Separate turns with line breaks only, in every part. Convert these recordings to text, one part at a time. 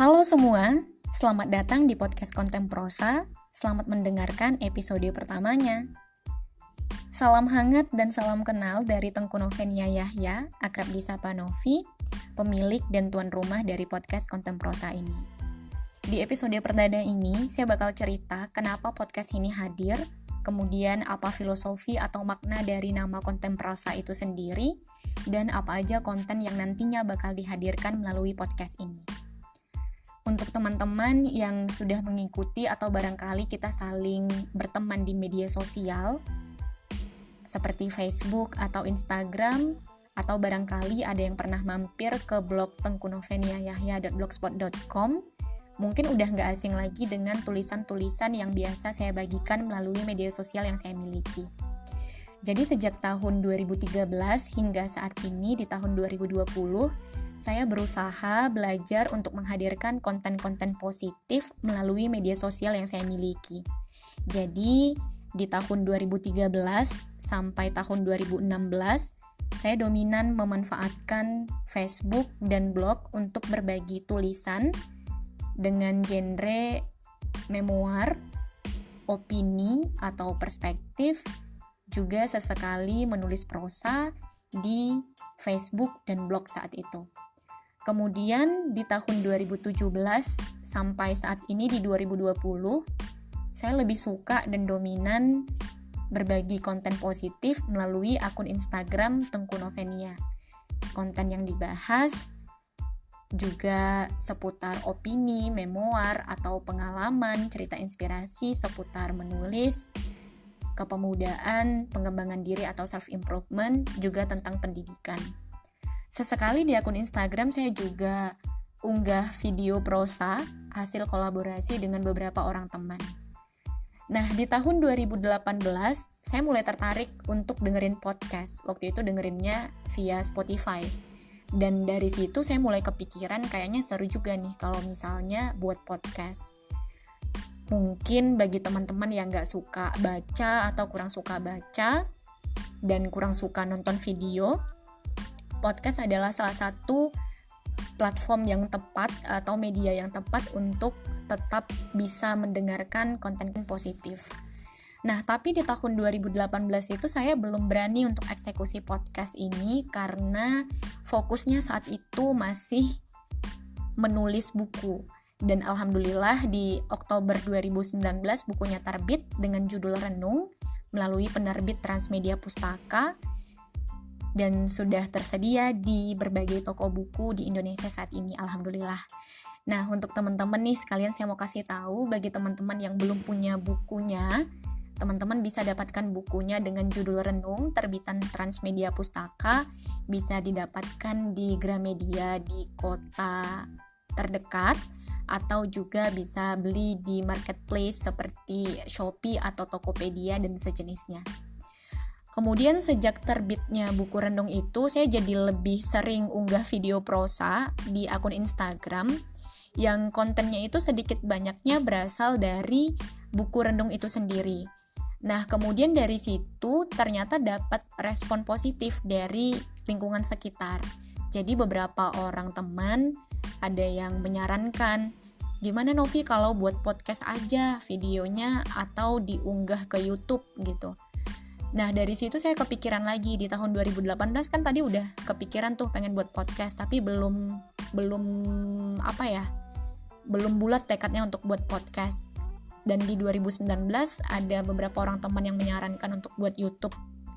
Halo semua, selamat datang di podcast Konten Prosa. Selamat mendengarkan episode pertamanya. Salam hangat dan salam kenal dari Tengku Novenia Yahya, akrab disapa Novi, pemilik dan tuan rumah dari podcast Konten Prosa ini. Di episode perdana ini, saya bakal cerita kenapa podcast ini hadir, kemudian apa filosofi atau makna dari nama konten prosa itu sendiri, dan apa aja konten yang nantinya bakal dihadirkan melalui podcast ini untuk teman-teman yang sudah mengikuti atau barangkali kita saling berteman di media sosial seperti Facebook atau Instagram atau barangkali ada yang pernah mampir ke blog tengkunoveniayahya.blogspot.com mungkin udah nggak asing lagi dengan tulisan-tulisan yang biasa saya bagikan melalui media sosial yang saya miliki. Jadi sejak tahun 2013 hingga saat ini di tahun 2020 saya berusaha belajar untuk menghadirkan konten-konten positif melalui media sosial yang saya miliki. Jadi, di tahun 2013 sampai tahun 2016, saya dominan memanfaatkan Facebook dan blog untuk berbagi tulisan dengan genre memoir, opini atau perspektif, juga sesekali menulis prosa di Facebook dan blog saat itu. Kemudian di tahun 2017 sampai saat ini di 2020, saya lebih suka dan dominan berbagi konten positif melalui akun Instagram Tengku Novenia. Konten yang dibahas juga seputar opini, memoir, atau pengalaman, cerita inspirasi seputar menulis, kepemudaan, pengembangan diri atau self-improvement, juga tentang pendidikan. Sesekali di akun Instagram saya juga unggah video prosa hasil kolaborasi dengan beberapa orang teman. Nah, di tahun 2018 saya mulai tertarik untuk dengerin podcast. Waktu itu dengerinnya via Spotify. Dan dari situ saya mulai kepikiran kayaknya seru juga nih kalau misalnya buat podcast. Mungkin bagi teman-teman yang nggak suka baca atau kurang suka baca dan kurang suka nonton video, podcast adalah salah satu platform yang tepat atau media yang tepat untuk tetap bisa mendengarkan konten positif. Nah, tapi di tahun 2018 itu saya belum berani untuk eksekusi podcast ini karena fokusnya saat itu masih menulis buku. Dan alhamdulillah di Oktober 2019 bukunya terbit dengan judul Renung melalui penerbit Transmedia Pustaka dan sudah tersedia di berbagai toko buku di Indonesia saat ini alhamdulillah. Nah, untuk teman-teman nih sekalian saya mau kasih tahu bagi teman-teman yang belum punya bukunya, teman-teman bisa dapatkan bukunya dengan judul Renung terbitan Transmedia Pustaka, bisa didapatkan di Gramedia di kota terdekat atau juga bisa beli di marketplace seperti Shopee atau Tokopedia dan sejenisnya. Kemudian sejak terbitnya buku rendong itu, saya jadi lebih sering unggah video prosa di akun Instagram yang kontennya itu sedikit banyaknya berasal dari buku rendong itu sendiri. Nah, kemudian dari situ ternyata dapat respon positif dari lingkungan sekitar. Jadi beberapa orang teman ada yang menyarankan, gimana Novi kalau buat podcast aja videonya atau diunggah ke YouTube gitu. Nah dari situ saya kepikiran lagi. Di tahun 2018 kan tadi udah kepikiran tuh pengen buat podcast tapi belum belum apa ya belum bulat tekadnya untuk buat podcast. Dan di 2019 ada beberapa orang teman yang menyarankan untuk buat YouTube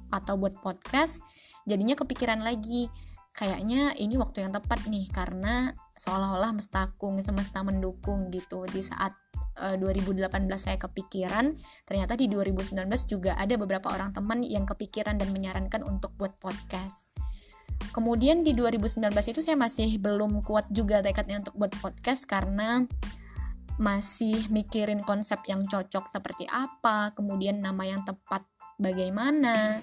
atau buat podcast. Jadinya kepikiran lagi. Kayaknya ini waktu yang tepat nih karena seolah-olah mestakung semesta mendukung gitu. Di saat 2018 eh, saya kepikiran ternyata di 2019 juga ada beberapa orang teman yang kepikiran dan menyarankan untuk buat podcast. Kemudian di 2019 itu saya masih belum kuat juga tekadnya untuk buat podcast karena masih mikirin konsep yang cocok seperti apa kemudian nama yang tepat bagaimana.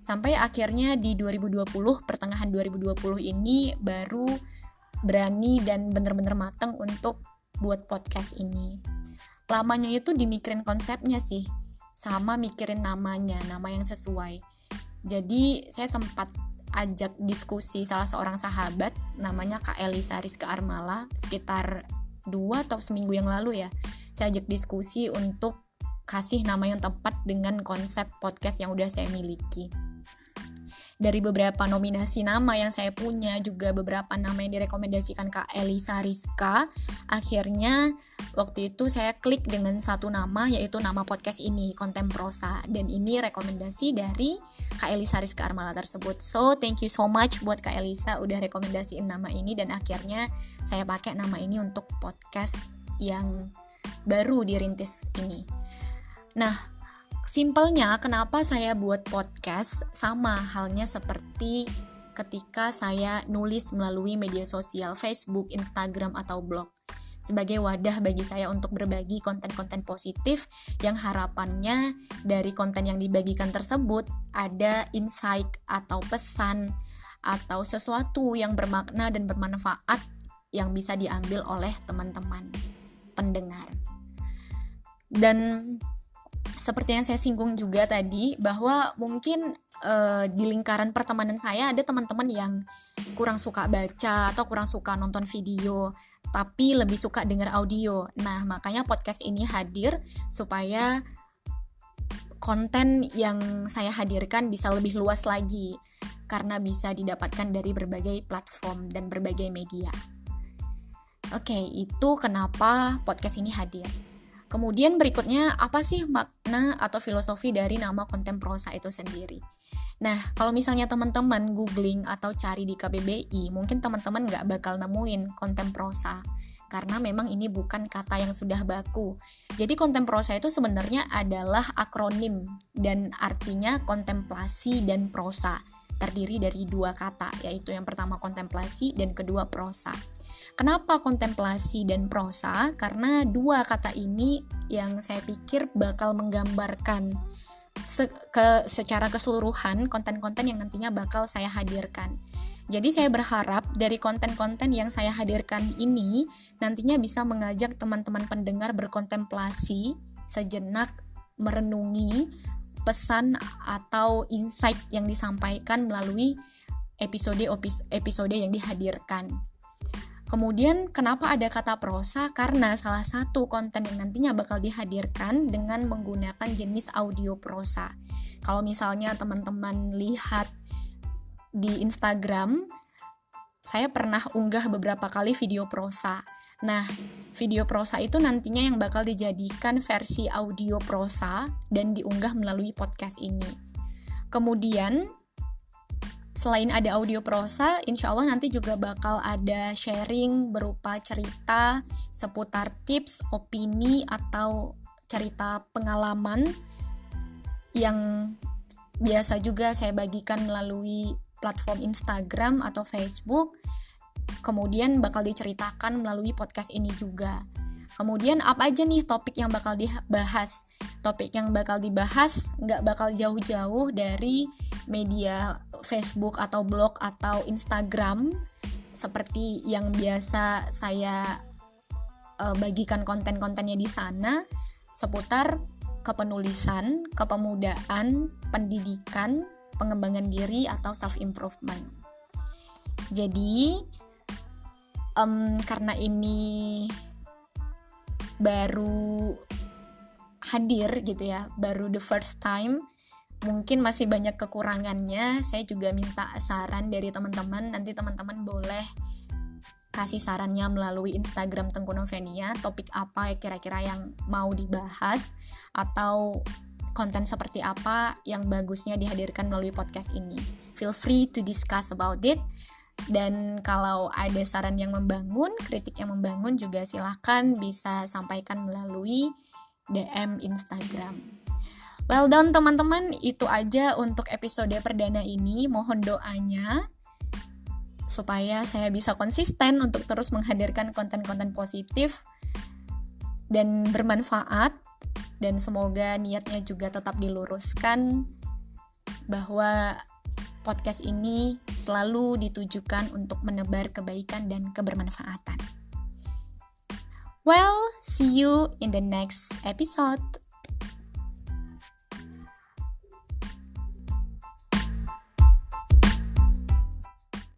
Sampai akhirnya di 2020 pertengahan 2020 ini baru berani dan bener-bener matang untuk buat podcast ini. Lamanya itu dimikirin konsepnya sih sama mikirin namanya nama yang sesuai. Jadi saya sempat ajak diskusi salah seorang sahabat namanya Kak Elisa Rizka Armala sekitar dua atau seminggu yang lalu ya. Saya ajak diskusi untuk kasih nama yang tepat dengan konsep podcast yang udah saya miliki dari beberapa nominasi nama yang saya punya juga beberapa nama yang direkomendasikan Kak Elisa Rizka. Akhirnya waktu itu saya klik dengan satu nama yaitu nama podcast ini Konten Prosa dan ini rekomendasi dari Kak Elisa Rizka Armala tersebut. So thank you so much buat Kak Elisa udah rekomendasiin nama ini dan akhirnya saya pakai nama ini untuk podcast yang baru dirintis ini. Nah Simpelnya, kenapa saya buat podcast sama halnya seperti ketika saya nulis melalui media sosial Facebook, Instagram, atau blog. Sebagai wadah bagi saya untuk berbagi konten-konten positif yang harapannya dari konten yang dibagikan tersebut ada insight atau pesan atau sesuatu yang bermakna dan bermanfaat yang bisa diambil oleh teman-teman pendengar. Dan seperti yang saya singgung juga tadi bahwa mungkin uh, di lingkaran pertemanan saya ada teman-teman yang kurang suka baca atau kurang suka nonton video tapi lebih suka dengar audio. Nah, makanya podcast ini hadir supaya konten yang saya hadirkan bisa lebih luas lagi karena bisa didapatkan dari berbagai platform dan berbagai media. Oke, itu kenapa podcast ini hadir. Kemudian berikutnya apa sih makna atau filosofi dari nama konten prosa itu sendiri? Nah, kalau misalnya teman-teman googling atau cari di KBBI, mungkin teman-teman nggak bakal nemuin konten prosa karena memang ini bukan kata yang sudah baku. Jadi konten prosa itu sebenarnya adalah akronim dan artinya kontemplasi dan prosa. Terdiri dari dua kata, yaitu yang pertama kontemplasi dan kedua prosa. Kenapa kontemplasi dan prosa? Karena dua kata ini yang saya pikir bakal menggambarkan se ke secara keseluruhan konten-konten yang nantinya bakal saya hadirkan. Jadi saya berharap dari konten-konten yang saya hadirkan ini nantinya bisa mengajak teman-teman pendengar berkontemplasi sejenak merenungi pesan atau insight yang disampaikan melalui episode-episode yang dihadirkan. Kemudian kenapa ada kata prosa? Karena salah satu konten yang nantinya bakal dihadirkan dengan menggunakan jenis audio prosa. Kalau misalnya teman-teman lihat di Instagram, saya pernah unggah beberapa kali video prosa. Nah, video prosa itu nantinya yang bakal dijadikan versi audio prosa dan diunggah melalui podcast ini. Kemudian selain ada audio prosa, insya Allah nanti juga bakal ada sharing berupa cerita seputar tips, opini, atau cerita pengalaman yang biasa juga saya bagikan melalui platform Instagram atau Facebook. Kemudian bakal diceritakan melalui podcast ini juga. Kemudian apa aja nih topik yang bakal dibahas? Topik yang bakal dibahas nggak bakal jauh-jauh dari media Facebook atau blog atau Instagram seperti yang biasa saya uh, bagikan konten-kontennya di sana seputar kepenulisan, kepemudaan, pendidikan, pengembangan diri atau self improvement. Jadi um, karena ini baru hadir gitu ya baru the first time mungkin masih banyak kekurangannya saya juga minta saran dari teman-teman. Nanti teman-teman boleh kasih sarannya melalui Instagram Tengku Novenia topik apa kira-kira yang mau dibahas atau konten seperti apa yang bagusnya dihadirkan melalui podcast ini. Feel free to discuss about it. Dan kalau ada saran yang membangun, kritik yang membangun juga silahkan bisa sampaikan melalui DM Instagram. Well done teman-teman, itu aja untuk episode perdana ini. Mohon doanya supaya saya bisa konsisten untuk terus menghadirkan konten-konten positif dan bermanfaat dan semoga niatnya juga tetap diluruskan bahwa podcast ini selalu ditujukan untuk menebar kebaikan dan kebermanfaatan. Well, see you in the next episode.